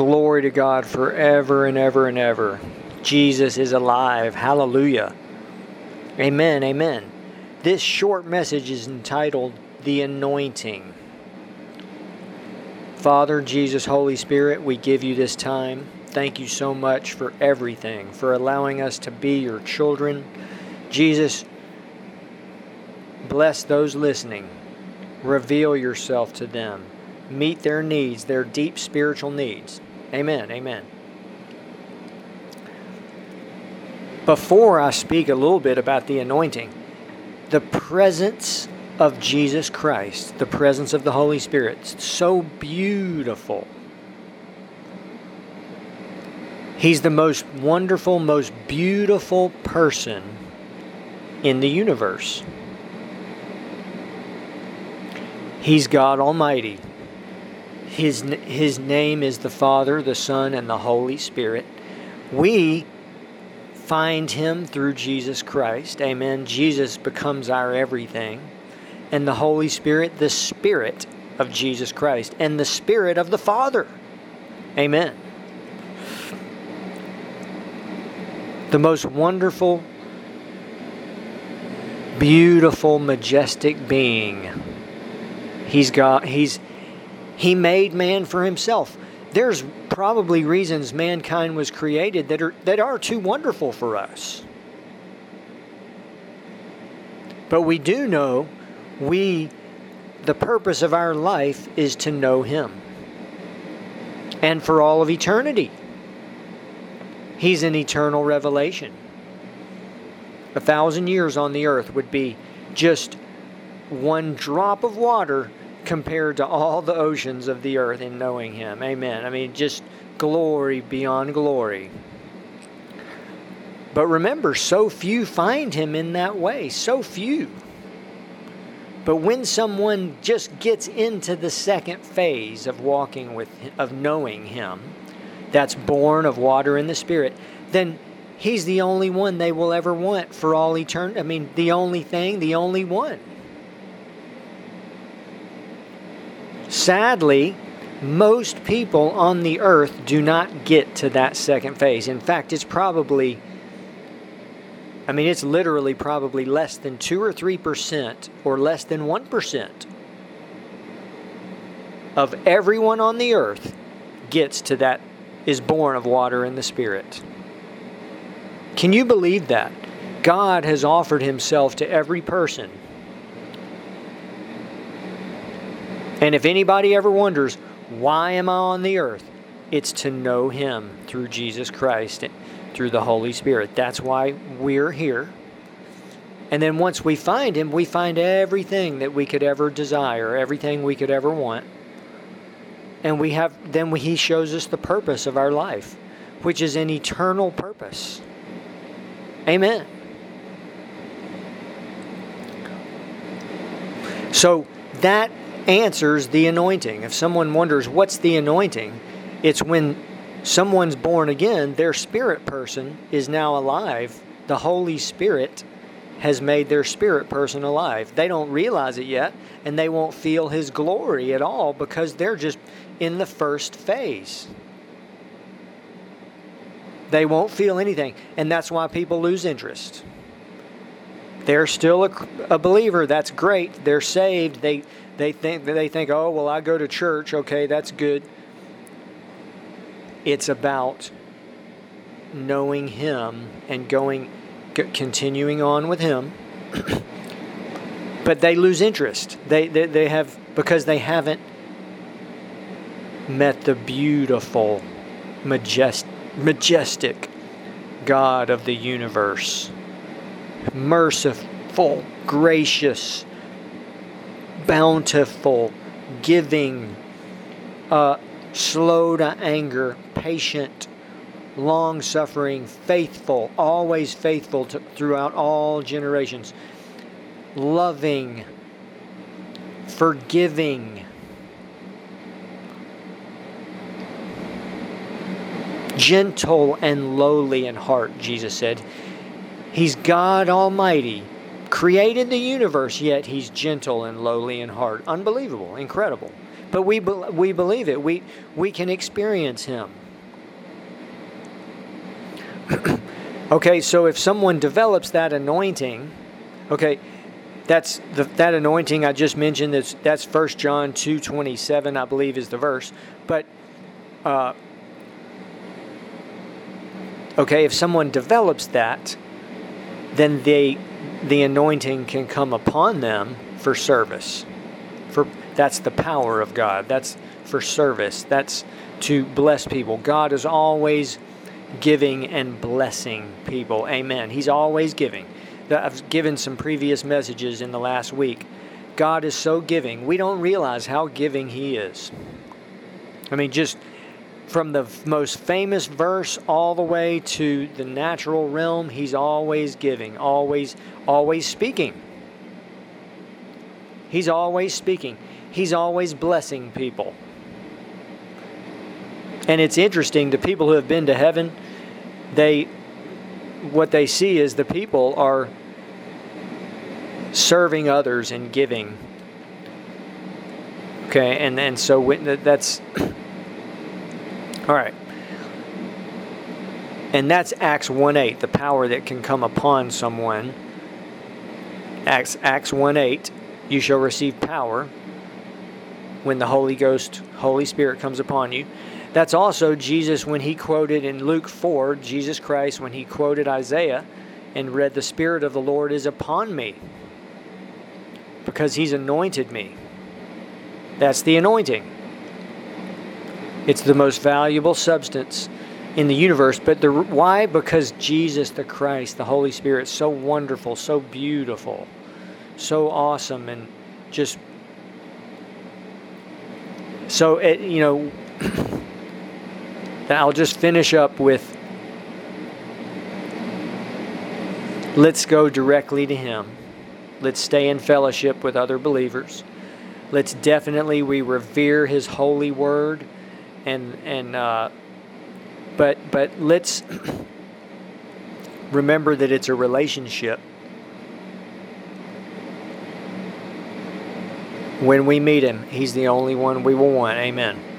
Glory to God forever and ever and ever. Jesus is alive. Hallelujah. Amen. Amen. This short message is entitled The Anointing. Father, Jesus, Holy Spirit, we give you this time. Thank you so much for everything, for allowing us to be your children. Jesus, bless those listening. Reveal yourself to them. Meet their needs, their deep spiritual needs. Amen. Amen. Before I speak a little bit about the anointing, the presence of Jesus Christ, the presence of the Holy Spirit, so beautiful. He's the most wonderful, most beautiful person in the universe. He's God Almighty. His, his name is the Father, the Son, and the Holy Spirit. We find Him through Jesus Christ. Amen. Jesus becomes our everything and the Holy Spirit, the Spirit of Jesus Christ, and the Spirit of the Father. Amen. The most wonderful, beautiful, majestic being. He's got he's he made man for himself. There's probably reasons mankind was created that are that are too wonderful for us. But we do know we, the purpose of our life is to know Him. And for all of eternity. He's an eternal revelation. A thousand years on the earth would be just one drop of water compared to all the oceans of the earth in knowing Him. Amen. I mean, just glory beyond glory. But remember, so few find Him in that way. So few. But when someone just gets into the second phase of walking with of knowing him, that's born of water and the spirit, then he's the only one they will ever want for all eternity. I mean, the only thing, the only one. Sadly, most people on the earth do not get to that second phase. In fact, it's probably I mean, it's literally probably less than 2 or 3% or less than 1% of everyone on the earth gets to that, is born of water and the Spirit. Can you believe that? God has offered Himself to every person. And if anybody ever wonders, why am I on the earth? It's to know Him through Jesus Christ through the Holy Spirit. That's why we're here. And then once we find Him, we find everything that we could ever desire, everything we could ever want. And we have then He shows us the purpose of our life, which is an eternal purpose. Amen. So that answers the anointing. If someone wonders what's the anointing, it's when someone's born again, their spirit person is now alive. The Holy Spirit has made their spirit person alive. They don't realize it yet, and they won't feel His glory at all because they're just in the first phase. They won't feel anything, and that's why people lose interest. They're still a, a believer. That's great. They're saved. They they think they think, oh well, I go to church. Okay, that's good it's about knowing Him and going, continuing on with Him. but they lose interest. They, they, they have, because they haven't met the beautiful, majest, majestic God of the universe. Merciful, gracious, bountiful, giving, uh, slow to anger, patient, long suffering, faithful, always faithful to, throughout all generations, loving, forgiving, gentle and lowly in heart, Jesus said. He's God Almighty, created the universe, yet He's gentle and lowly in heart. Unbelievable, incredible. but we we believe it. We we can experience Him. okay, so if someone develops that anointing, okay, that's the, that anointing I just mentioned. That's that's First John two twenty seven, I believe, is the verse. But uh, okay, if someone develops that, then they the anointing can come upon them for service. For that's the power of God. That's for service. That's to bless people. God is always giving and blessing people. Amen. He's always giving. I've given some previous messages in the last week. God is so giving. We don't realize how giving He is. I mean, just from the most famous verse all the way to the natural realm, He's always giving, always, always speaking. He's always speaking. He's always blessing people. And it's interesting, the people who have been to heaven, they what they see is the people are serving others and giving. Okay, and and so that's all right. And that's Acts 1 8, the power that can come upon someone. Acts, Acts 1 8, you shall receive power when the Holy Ghost, Holy Spirit comes upon you. That's also Jesus when he quoted in Luke 4, Jesus Christ, when he quoted Isaiah and read, The Spirit of the Lord is upon me because he's anointed me. That's the anointing. It's the most valuable substance in the universe. But the why? Because Jesus the Christ, the Holy Spirit, so wonderful, so beautiful, so awesome, and just so it, you know. I'll just finish up with let's go directly to Him. Let's stay in fellowship with other believers. Let's definitely we revere His holy word, and and uh, but but let's remember that it's a relationship. When we meet Him, He's the only one we will want. Amen.